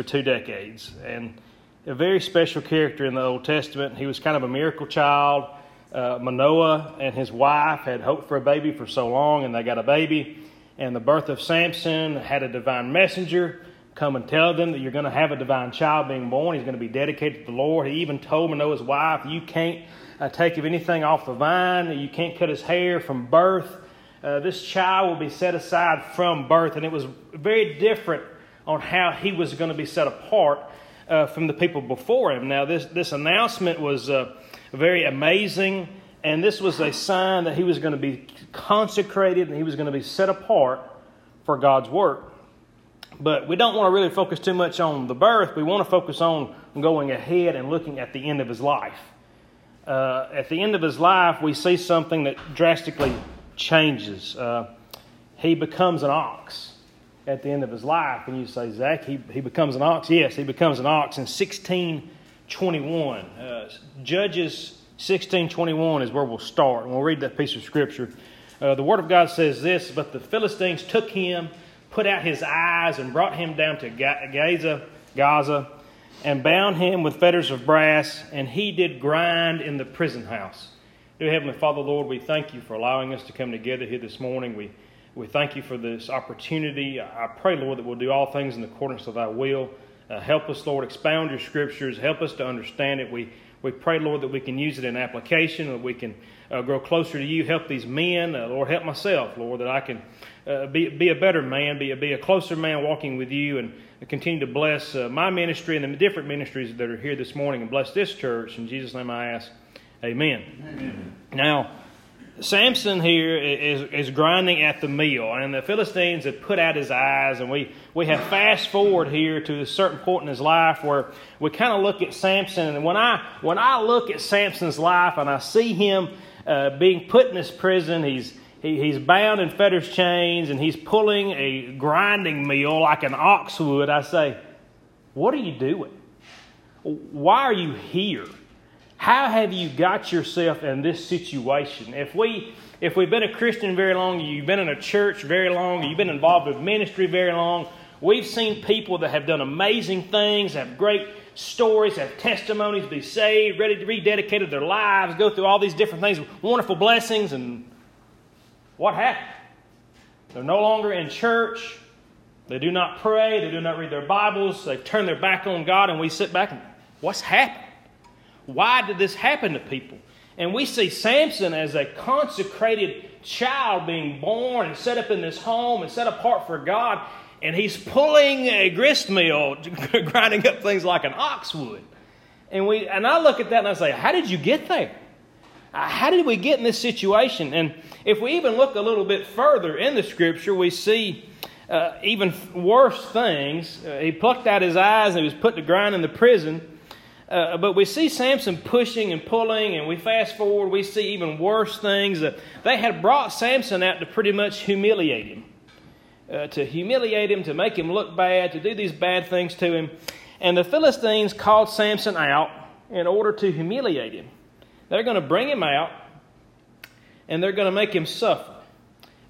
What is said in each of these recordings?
for two decades. And a very special character in the Old Testament. He was kind of a miracle child. Uh, Manoah and his wife had hoped for a baby for so long, and they got a baby. And the birth of Samson had a divine messenger come and tell them that you're going to have a divine child being born. He's going to be dedicated to the Lord. He even told Manoah's wife, You can't uh, take of anything off the vine, you can't cut his hair from birth. Uh, this child will be set aside from birth. And it was very different on how he was going to be set apart uh, from the people before him. Now, this, this announcement was uh, very amazing, and this was a sign that he was going to be consecrated and he was going to be set apart for God's work. But we don't want to really focus too much on the birth. We want to focus on going ahead and looking at the end of his life. Uh, at the end of his life, we see something that drastically changes. Uh, he becomes an ox at the end of his life. And you say, Zach, he, he becomes an ox? Yes, he becomes an ox in 1621. Uh, Judges 1621 is where we'll start. And we'll read that piece of scripture. Uh, the Word of God says this But the Philistines took him, put out his eyes, and brought him down to Gaza, Gaza and bound him with fetters of brass, and he did grind in the prison house. Dear Heavenly Father, Lord, we thank you for allowing us to come together here this morning. We we thank you for this opportunity. I pray, Lord, that we'll do all things in accordance with thy will. Uh, help us, Lord, expound your scriptures. Help us to understand it. We, we pray, Lord, that we can use it in application, that we can uh, grow closer to you. Help these men. Uh, Lord, help myself, Lord, that I can uh, be, be a better man, be a, be a closer man walking with you, and continue to bless uh, my ministry and the different ministries that are here this morning, and bless this church. In Jesus' name I ask, amen. amen. Now, Samson here is, is grinding at the mill, and the Philistines have put out his eyes, and we, we have fast forward here to a certain point in his life where we kind of look at Samson, and when I when I look at Samson's life and I see him uh, being put in this prison, he's he, he's bound in fetters chains, and he's pulling a grinding mill like an ox would. I say, what are you doing? Why are you here? How have you got yourself in this situation? If we if we've been a Christian very long, you've been in a church very long, you've been involved with ministry very long, we've seen people that have done amazing things, have great stories, have testimonies, be saved, ready to rededicate their lives, go through all these different things, wonderful blessings, and what happened? They're no longer in church. They do not pray. They do not read their Bibles. They've turned their back on God, and we sit back and, what's happened? Why did this happen to people? And we see Samson as a consecrated child being born and set up in this home and set apart for God. And he's pulling a grist mill, grinding up things like an ox would. And, we, and I look at that and I say, How did you get there? Uh, how did we get in this situation? And if we even look a little bit further in the scripture, we see uh, even worse things. Uh, he plucked out his eyes and he was put to grind in the prison. Uh, but we see Samson pushing and pulling, and we fast forward, we see even worse things. Uh, they had brought Samson out to pretty much humiliate him, uh, to humiliate him, to make him look bad, to do these bad things to him. And the Philistines called Samson out in order to humiliate him. They're going to bring him out, and they're going to make him suffer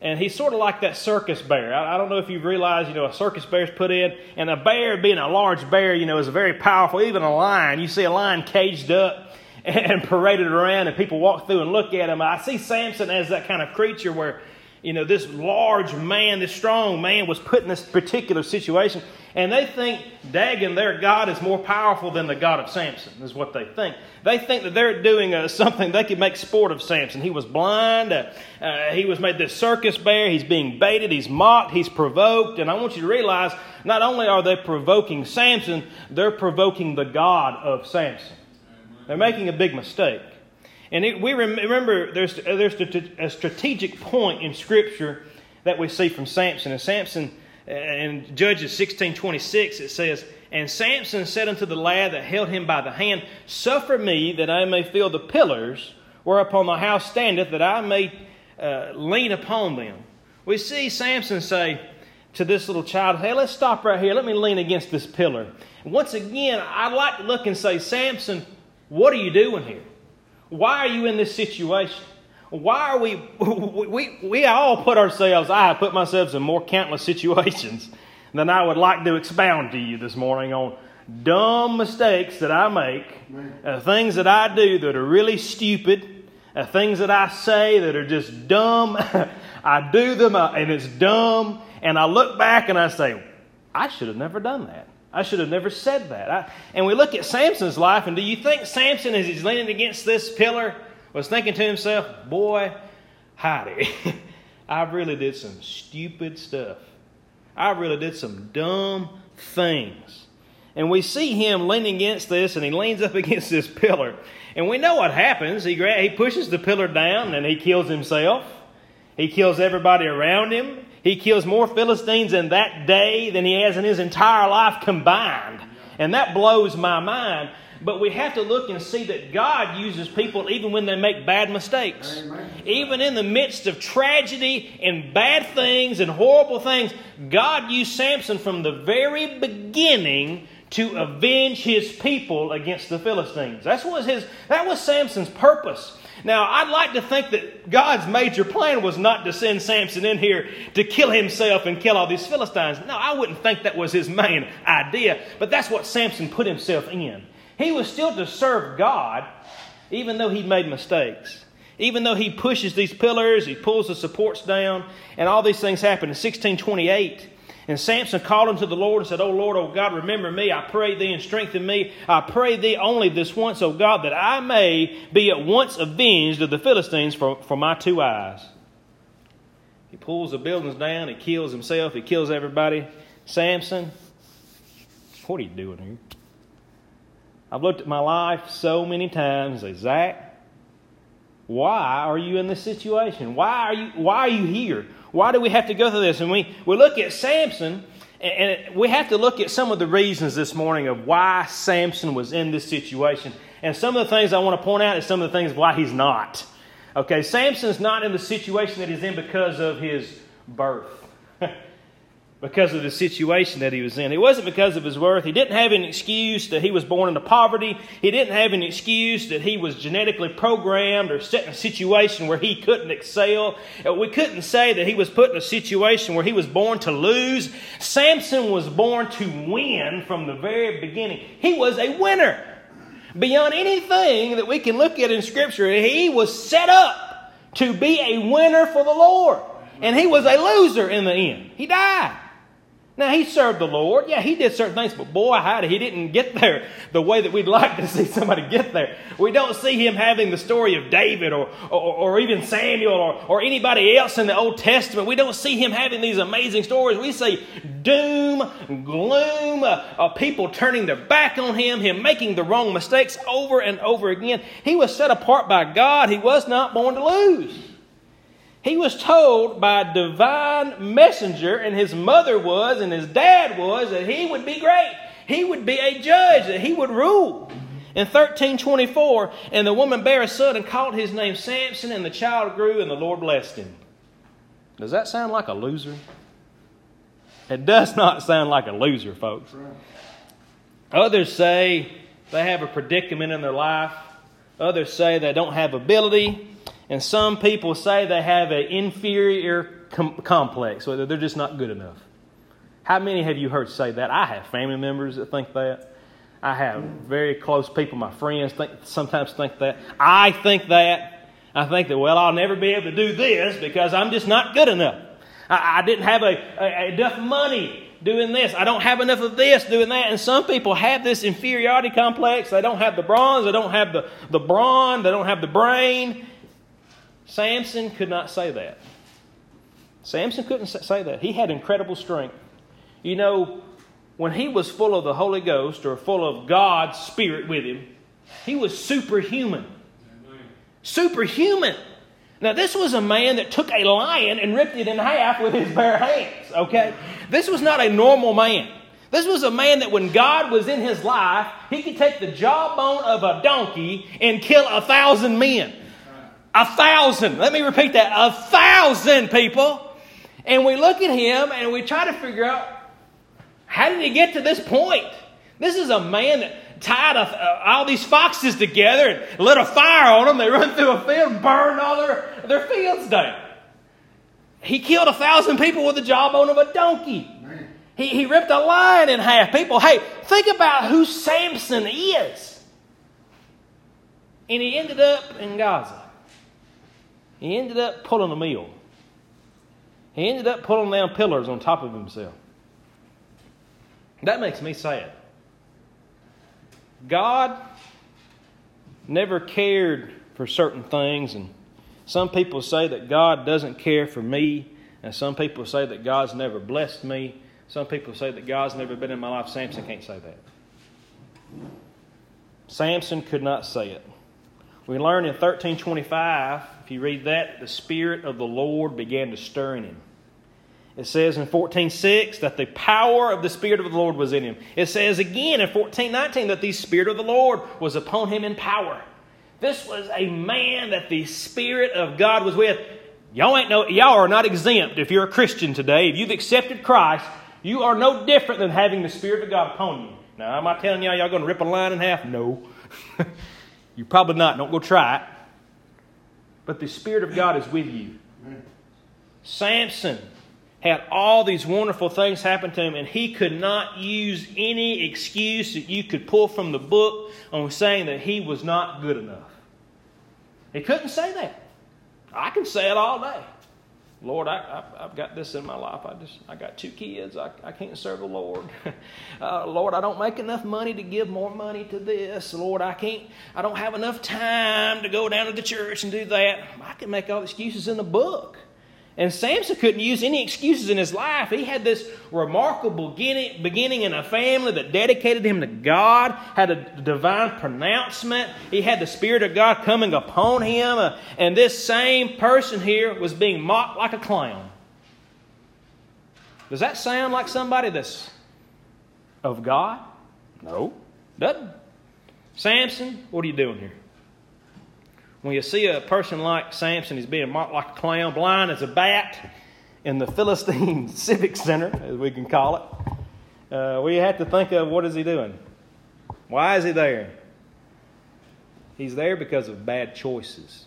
and he's sort of like that circus bear. I, I, don't know if you've realized, you know, a circus bear is put in, and a bear, being a large bear, you know, is very powerful. Even a lion, you see a lion caged up and, and paraded around, and people walk through and look at him. I see Samson as that kind of creature where, you know, this large man, this strong man was put in this particular situation, and they think Dagon, their God, is more powerful than the God of Samson, is what they think. They think that they're doing uh, something, they could make sport of Samson. He was blind, uh, uh, he was made this circus bear, he's being baited, he's mocked, he's provoked. And I want you to realize not only are they provoking Samson, they're provoking the God of Samson. They're making a big mistake. And it, we remember there's, there's a strategic point in Scripture that we see from Samson. And Samson in Judges 16:26 it says, "And Samson said unto the lad that held him by the hand, Suffer me that I may feel the pillars whereupon the house standeth, that I may uh, lean upon them." We see Samson say to this little child, "Hey, let's stop right here. Let me lean against this pillar." Once again, I'd like to look and say, "Samson, what are you doing here? Why are you in this situation?" Why are we, we, we all put ourselves, I have put myself in more countless situations than I would like to expound to you this morning on dumb mistakes that I make, uh, things that I do that are really stupid, uh, things that I say that are just dumb. I do them uh, and it's dumb, and I look back and I say, I should have never done that. I should have never said that. I, and we look at Samson's life, and do you think Samson, as he's leaning against this pillar, was thinking to himself, Boy, Heidi, I really did some stupid stuff. I really did some dumb things. And we see him leaning against this, and he leans up against this pillar. And we know what happens. He, he pushes the pillar down and he kills himself. He kills everybody around him. He kills more Philistines in that day than he has in his entire life combined. And that blows my mind. But we have to look and see that God uses people even when they make bad mistakes. Amen. Even in the midst of tragedy and bad things and horrible things, God used Samson from the very beginning to avenge his people against the Philistines. That's was his that was Samson's purpose. Now, I'd like to think that God's major plan was not to send Samson in here to kill himself and kill all these Philistines. No, I wouldn't think that was his main idea, but that's what Samson put himself in. He was still to serve God, even though he made mistakes. Even though he pushes these pillars, he pulls the supports down, and all these things happen. In 1628, and Samson called unto the Lord and said, O Lord, O God, remember me. I pray thee and strengthen me. I pray thee only this once, O God, that I may be at once avenged of the Philistines for, for my two eyes. He pulls the buildings down. He kills himself. He kills everybody. Samson, what are you doing here? I've looked at my life so many times and Zach, why are you in this situation? Why are you, why are you here? Why do we have to go through this? And we, we look at Samson, and we have to look at some of the reasons this morning of why Samson was in this situation. And some of the things I want to point out is some of the things why he's not. Okay, Samson's not in the situation that he's in because of his birth. because of the situation that he was in. It wasn't because of his worth. He didn't have an excuse that he was born into poverty. He didn't have an excuse that he was genetically programmed or set in a situation where he couldn't excel. Uh, we couldn't say that he was put in a situation where he was born to lose. Samson was born to win from the very beginning. He was a winner. Beyond anything that we can look at in Scripture, he was set up to be a winner for the Lord. And he was a loser in the end. He died. Now, he served the Lord. Yeah, he did certain things, but boy, howdy, he didn't get there the way that we'd like to see somebody get there. We don't see him having the story of David or, or, or even Samuel or, or anybody else in the Old Testament. We don't see him having these amazing stories. We see doom, gloom, uh, uh, people turning their back on him, him making the wrong mistakes over and over again. He was set apart by God. He was not born to lose. He was told by divine messenger, and his mother was, and his dad was, that he would be great. He would be a judge, that he would rule. In 1324, and the woman bare a son and called his name Samson, and the child grew, and the Lord blessed him. Does that sound like a loser? It does not sound like a loser, folks. Others say they have a predicament in their life. Others say they don't have ability. And some people say they have an inferior com- complex, so they're just not good enough. How many have you heard say that? I have family members that think that. I have very close people, my friends, think, sometimes think that. I think that. I think that, well, I'll never be able to do this because I'm just not good enough. I, I didn't have a, a, enough money doing this. I don't have enough of this doing that. And some people have this inferiority complex. They don't have the bronze, they don't have the, the brawn, they don't have the brain. Samson could not say that. Samson couldn't say that. He had incredible strength. You know, when he was full of the Holy Ghost or full of God's Spirit with him, he was superhuman. Superhuman. Now, this was a man that took a lion and ripped it in half with his bare hands, okay? This was not a normal man. This was a man that when God was in his life, he could take the jawbone of a donkey and kill a thousand men. A thousand. Let me repeat that. A thousand people. And we look at him and we try to figure out how did he get to this point? This is a man that tied a, uh, all these foxes together and lit a fire on them. They run through a field and burned all their, their fields down. He killed a thousand people with the jawbone of a donkey. He, he ripped a lion in half. People, hey, think about who Samson is. And he ended up in Gaza. He ended up pulling a mill. He ended up pulling down pillars on top of himself. That makes me sad. God never cared for certain things, and some people say that God doesn't care for me, and some people say that God's never blessed me. Some people say that God's never been in my life. Samson can't say that. Samson could not say it. We learn in 1325, if you read that, the Spirit of the Lord began to stir in him. It says in 14.6 that the power of the Spirit of the Lord was in him. It says again in 14.19 that the Spirit of the Lord was upon him in power. This was a man that the Spirit of God was with. Y'all ain't no, y'all are not exempt if you're a Christian today. If you've accepted Christ, you are no different than having the Spirit of God upon you. Now, am I telling y'all y'all going to rip a line in half? No. You're probably not. Don't go try it. But the Spirit of God is with you. Samson had all these wonderful things happen to him, and he could not use any excuse that you could pull from the book on saying that he was not good enough. He couldn't say that. I can say it all day. Lord, I, I, have got this in my life. I just, I got two kids. I, I can't serve the Lord. uh, Lord, I don't make enough money to give more money to this. Lord, I can't, I don't have enough time to go down to the church and do that. I can make all the excuses in the book. And Samson couldn't use any excuses in his life. He had this remarkable beginning in a family that dedicated him to God, had a divine pronouncement. He had the Spirit of God coming upon him. Uh, and this same person here was being mocked like a clown. Does that sound like somebody that's of God? No, doesn't. Samson, what are you doing here? When you see a person like Samson, he's being mocked like a clown, blind as a bat in the Philistine Civic Center, as we can call it, uh, we have to think of what is he doing? Why is he there? He's there because of bad choices.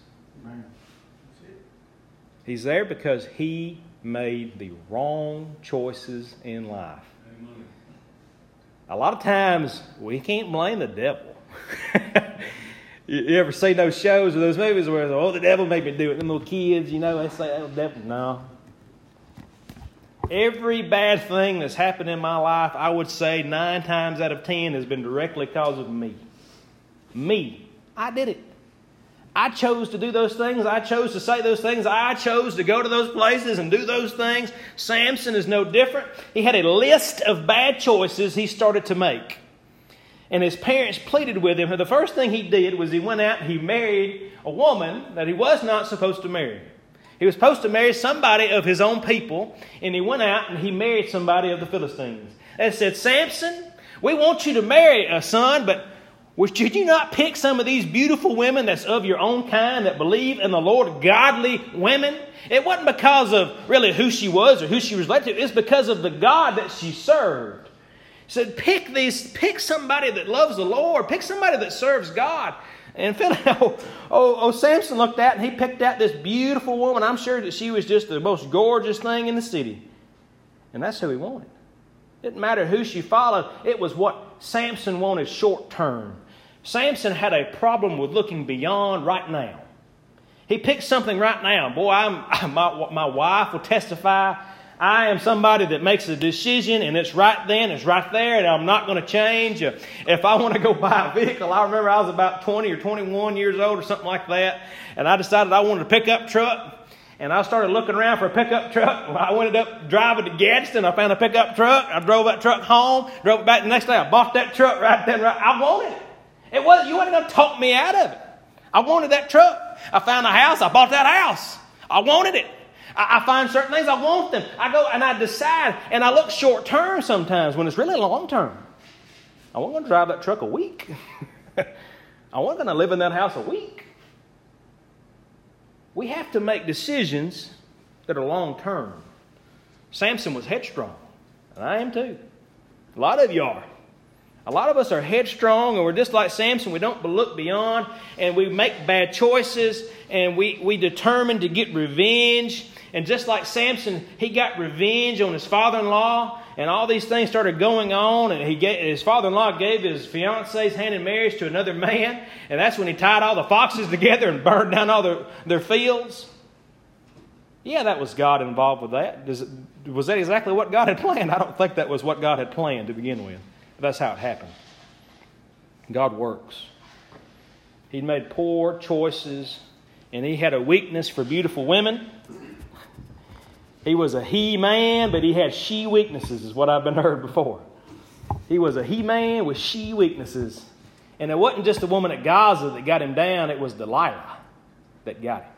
He's there because he made the wrong choices in life. A lot of times we can't blame the devil. You ever see those shows or those movies where, oh, the devil made me do it? Them little kids, you know, they say, oh, devil. No. Every bad thing that's happened in my life, I would say nine times out of ten has been directly because of me. Me. I did it. I chose to do those things. I chose to say those things. I chose to go to those places and do those things. Samson is no different. He had a list of bad choices he started to make and his parents pleaded with him. the first thing he did was he went out and he married a woman that he was not supposed to marry. He was supposed to marry somebody of his own people, and he went out and he married somebody of the Philistines. And said, Samson, we want you to marry a son, but should you not pick some of these beautiful women that's of your own kind that believe in the Lord, godly women? It wasn't because of really who she was or who she was related to, it's because of the God that she served said, pick these, pick somebody that loves the Lord, pick somebody that serves God. And Phil, oh, oh, oh, Samson looked at and he picked out this beautiful woman. I'm sure that she was just the most gorgeous thing in the city. And that's who he wanted. It didn't matter who she followed, it was what Samson wanted short term. Samson had a problem with looking beyond right now. He picked something right now. Boy, I'm, my, my wife will testify I am somebody that makes a decision and it's right then, it's right there, and I'm not going to change. If I want to go buy a vehicle, I remember I was about 20 or 21 years old or something like that, and I decided I wanted a pickup truck. And I started looking around for a pickup truck. I ended up driving to Gadsden. I found a pickup truck. I drove that truck home. Drove it back the next day. I bought that truck right then. Right. I wanted it. It was you going to talk me out of it. I wanted that truck. I found a house. I bought that house. I wanted it. I, I find certain things, I want them. I go and I decide, and I look short term sometimes when it's really long term. I wasn't going to drive that truck a week. I wasn't going to live in that house a week. We have to make decisions that are long term. Samson was headstrong, and I am too. A lot of you are. A lot of us are headstrong and we're just like Samson. We don't look beyond and we make bad choices and we, we determine to get revenge and just like Samson, he got revenge on his father in law and all these things started going on. And he gave, his father-in-law gave his fiance's hand in marriage to another man, and that's when he tied all the foxes together and burned down all their, their fields. Yeah, that was God involved with that. Does was that exactly what God had planned? I don't think that was what God had planned to begin with. That's how it happened. God works. He'd made poor choices, and he had a weakness for beautiful women. He was a he man, but he had she weaknesses, is what I've been heard before. He was a he man with she weaknesses. And it wasn't just the woman at Gaza that got him down, it was Delilah that got him.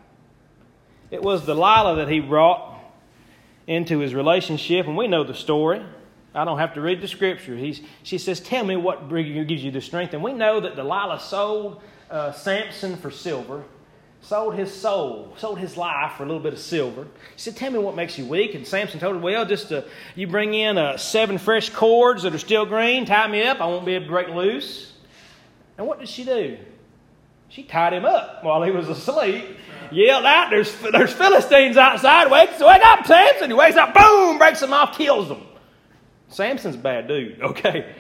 It was Delilah that he brought into his relationship, and we know the story. I don't have to read the scripture. He's, she says, Tell me what gives you the strength. And we know that Delilah sold uh, Samson for silver, sold his soul, sold his life for a little bit of silver. He said, Tell me what makes you weak. And Samson told her, Well, just uh, you bring in uh, seven fresh cords that are still green, tie me up, I won't be able to break loose. And what did she do? She tied him up while he was asleep yelled out, there's, there's Philistines outside. Wakes, wake up, Samson. He wakes up, boom, breaks them off, kills them. Samson's a bad dude, okay?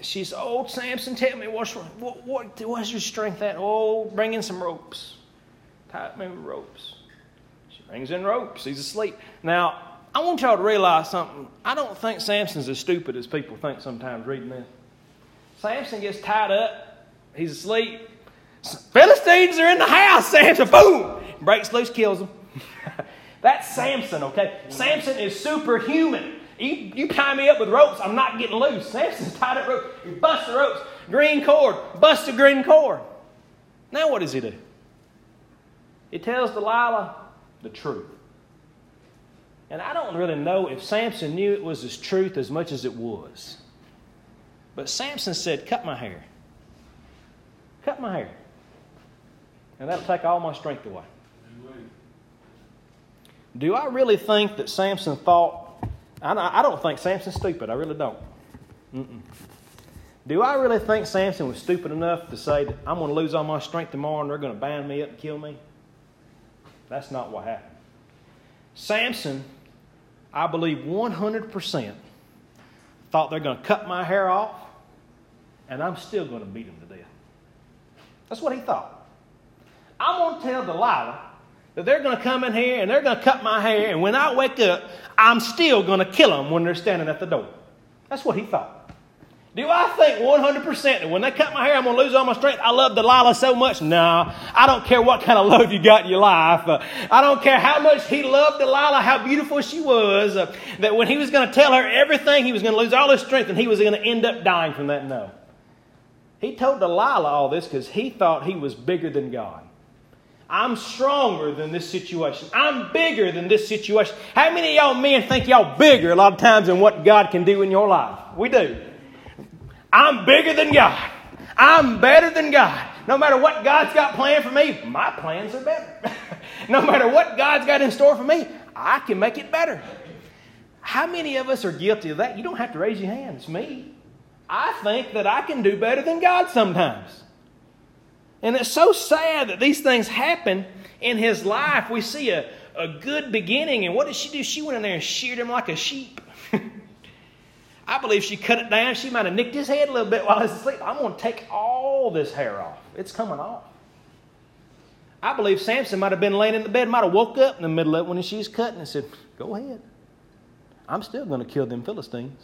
She's, oh, Samson, tell me, what's, what, what, what's your strength at? Oh, bring in some ropes. Tie me with ropes. She brings in ropes. He's asleep. Now, I want y'all to realize something. I don't think Samson's as stupid as people think sometimes reading this. Samson gets tied up. He's asleep. Philistines are in the house. Samson, boom, breaks loose, kills them. That's Samson, okay? Samson is superhuman. You, you tie me up with ropes, I'm not getting loose. Samson's tied up ropes. He busts the ropes. Green cord. bust the green cord. Now what does he do? He tells Delilah the truth. And I don't really know if Samson knew it was his truth as much as it was. But Samson said, Cut my hair. Cut my hair and that'll take all my strength away. Do I really think that Samson thought? I don't think Samson's stupid. I really don't. Mm-mm. Do I really think Samson was stupid enough to say that I'm going to lose all my strength tomorrow and they're going to bind me up and kill me? That's not what happened. Samson, I believe 100%, thought they're going to cut my hair off and I'm still going to beat him to death. That's what he thought. I'm going to tell Delilah that they're going to come in here and they're going to cut my hair, and when I wake up, I'm still going to kill them when they're standing at the door. That's what he thought. Do I think 100% that when they cut my hair, I'm going to lose all my strength? I love Delilah so much. No, I don't care what kind of love you got in your life. Uh, I don't care how much he loved Delilah, how beautiful she was, uh, that when he was going to tell her everything, he was going to lose all his strength and he was going to end up dying from that. No. He told Delilah all this because he thought he was bigger than God. I'm stronger than this situation. I'm bigger than this situation. How many of y'all men think y'all bigger a lot of times than what God can do in your life? We do. I'm bigger than God. I'm better than God. No matter what God's got planned for me, my plans are better. no matter what God's got in store for me, I can make it better. How many of us are guilty of that? You don't have to raise your hand. It's me. I think that I can do better than God sometimes. And it's so sad that these things happen in his life. We see a, a good beginning, and what did she do? She went in there and sheared him like a sheep. I believe she cut it down. She might have nicked his head a little bit while he was asleep. I'm going to take all this hair off. It's coming off. I believe Samson might have been laying in the bed, might have woke up in the middle of it when she's cutting and said, Go ahead. I'm still going to kill them Philistines.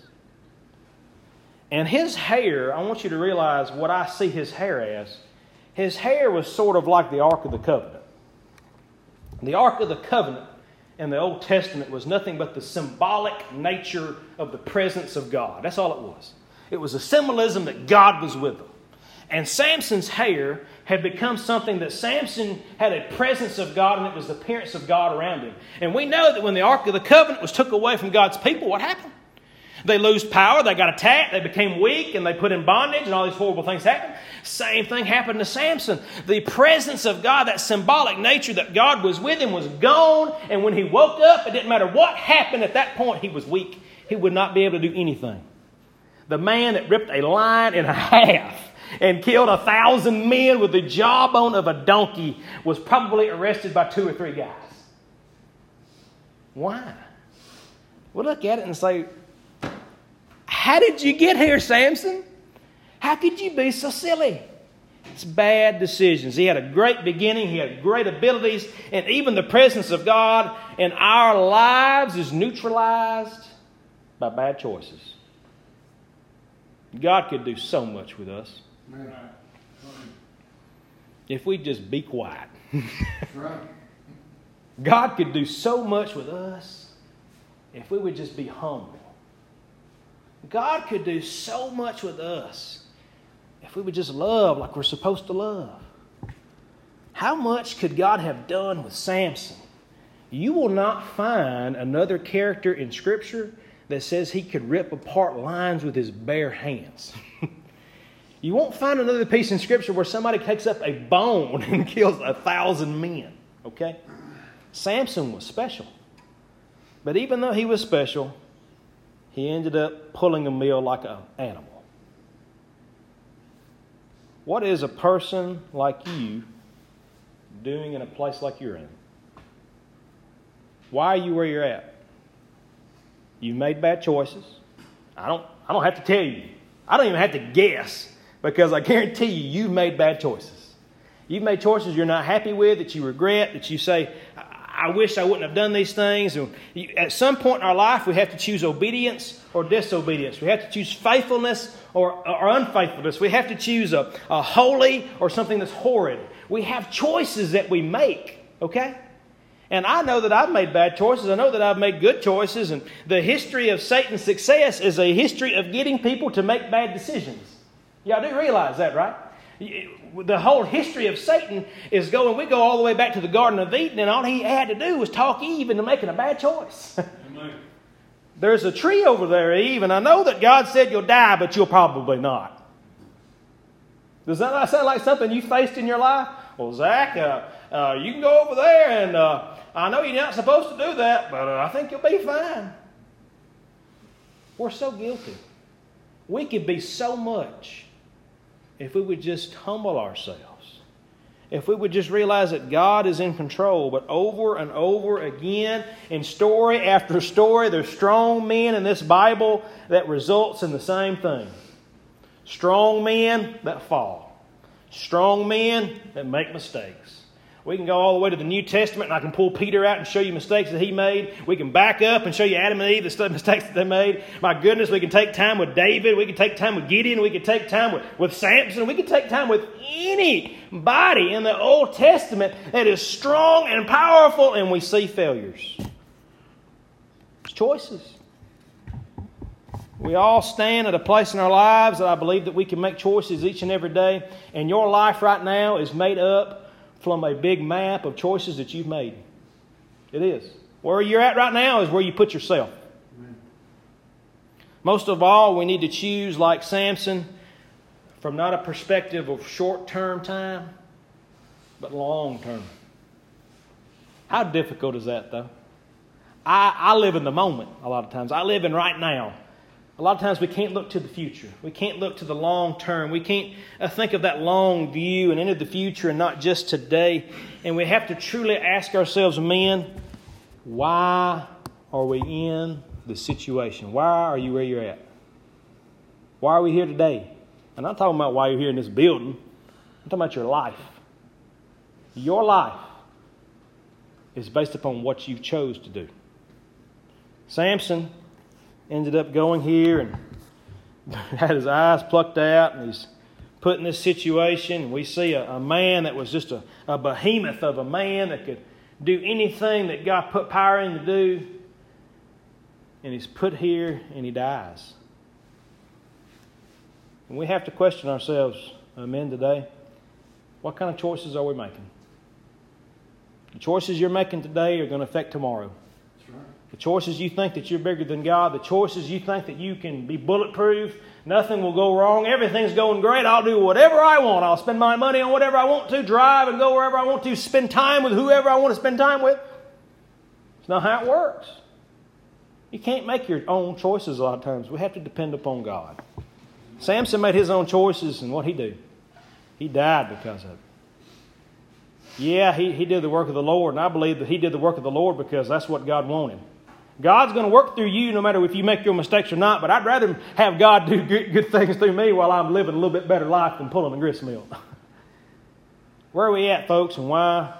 And his hair, I want you to realize what I see his hair as his hair was sort of like the Ark of the Covenant. The Ark of the Covenant in the Old Testament was nothing but the symbolic nature of the presence of God. That's all it was. It was a symbolism that God was with them. And Samson's hair had become something that Samson had a presence of God and it was the appearance of God around him. And we know that when the Ark of the Covenant was took away from God's people, what happened? They lose power, they got attacked, they became weak, and they put in bondage, and all these horrible things happened. Same thing happened to Samson. The presence of God, that symbolic nature that God was with him, was gone, and when he woke up, it didn't matter what happened at that point, he was weak. He would not be able to do anything. The man that ripped a lion in half and killed a thousand men with the jawbone of a donkey was probably arrested by two or three guys. Why? we look at it and say, How did you get here, Samson? How could you be so silly? It's bad decisions. He had a great beginning, he had great abilities, and even the presence of God in our lives is neutralized by bad choices. God could do so much with us if we just be quiet. God could do so much with us if we would just be humble. God could do so much with us if we would just love like we're supposed to love. How much could God have done with Samson? You will not find another character in Scripture that says he could rip apart lions with his bare hands. you won't find another piece in Scripture where somebody takes up a bone and kills a thousand men. Okay? Samson was special. But even though he was special, he ended up pulling a meal like an animal. What is a person like you doing in a place like you're in? Why are you where you're at? You made bad choices. I don't, I don't have to tell you. I don't even have to guess because I guarantee you, you've made bad choices. You've made choices you're not happy with, that you regret, that you say, I wish I wouldn't have done these things. And at some point in our life, we have to choose obedience or disobedience. We have to choose faithfulness or, or unfaithfulness. We have to choose a, a holy or something that's horrid. We have choices that we make, okay? And I know that I've made bad choices. I know that I've made good choices. And the history of Satan's success is a history of getting people to make bad decisions. Y'all do realize that, right? The whole history of Satan is going, we go all the way back to the Garden of Eden, and all he had to do was talk Eve into making a bad choice. There's a tree over there, Eve, and I know that God said you'll die, but you'll probably not. Does that sound like something you faced in your life? Well, Zach, uh, uh, you can go over there, and uh, I know you're not supposed to do that, but uh, I think you'll be fine. We're so guilty. We could be so much if we would just humble ourselves. If we would just realize that God is in control, but over and over again, in story after story, there's strong men in this Bible that results in the same thing. Strong men that fall. Strong men that make mistakes. We can go all the way to the New Testament and I can pull Peter out and show you mistakes that he made. We can back up and show you Adam and Eve, the mistakes that they made. My goodness, we can take time with David. We can take time with Gideon. We can take time with, with Samson. We can take time with anybody in the Old Testament that is strong and powerful, and we see failures. It's choices. We all stand at a place in our lives that I believe that we can make choices each and every day. And your life right now is made up from a big map of choices that you've made. It is. Where you're at right now is where you put yourself. Most of all, we need to choose, like Samson, from not a perspective of short term time, but long term. How difficult is that, though? I, I live in the moment a lot of times. I live in right now. A lot of times we can't look to the future. We can't look to the long term. We can't uh, think of that long view and into the future and not just today. And we have to truly ask ourselves, men, why are we in the situation? Why are you where you're at? Why are we here today? And I'm not talking about why you're here in this building. I'm talking about your life. Your life is based upon what you chose to do. Samson ended up going here and had his eyes plucked out and he's put in this situation. We see a, a man that was just a, a behemoth of a man that could do anything that God put power in to do. And he's put here and he dies. And we have to question ourselves, uh, men, today what kind of choices are we making? The choices you're making today are going to affect tomorrow. The choices you think that you're bigger than God, the choices you think that you can be bulletproof, nothing will go wrong, everything's going great, I'll do whatever I want. I'll spend my money on whatever I want to, drive and go wherever I want to, spend time with whoever I want to spend time with. It's not how it works. You can't make your own choices a lot of times. We have to depend upon God. Samson made his own choices, and what he do? He died because of it. Yeah, he, he did the work of the Lord, and I believe that he did the work of the Lord because that's what God wanted. God's going to work through you no matter if you make your mistakes or not, but I'd rather have God do good, good things through me while I'm living a little bit better life than pulling a grist mill. Where are we at, folks, and why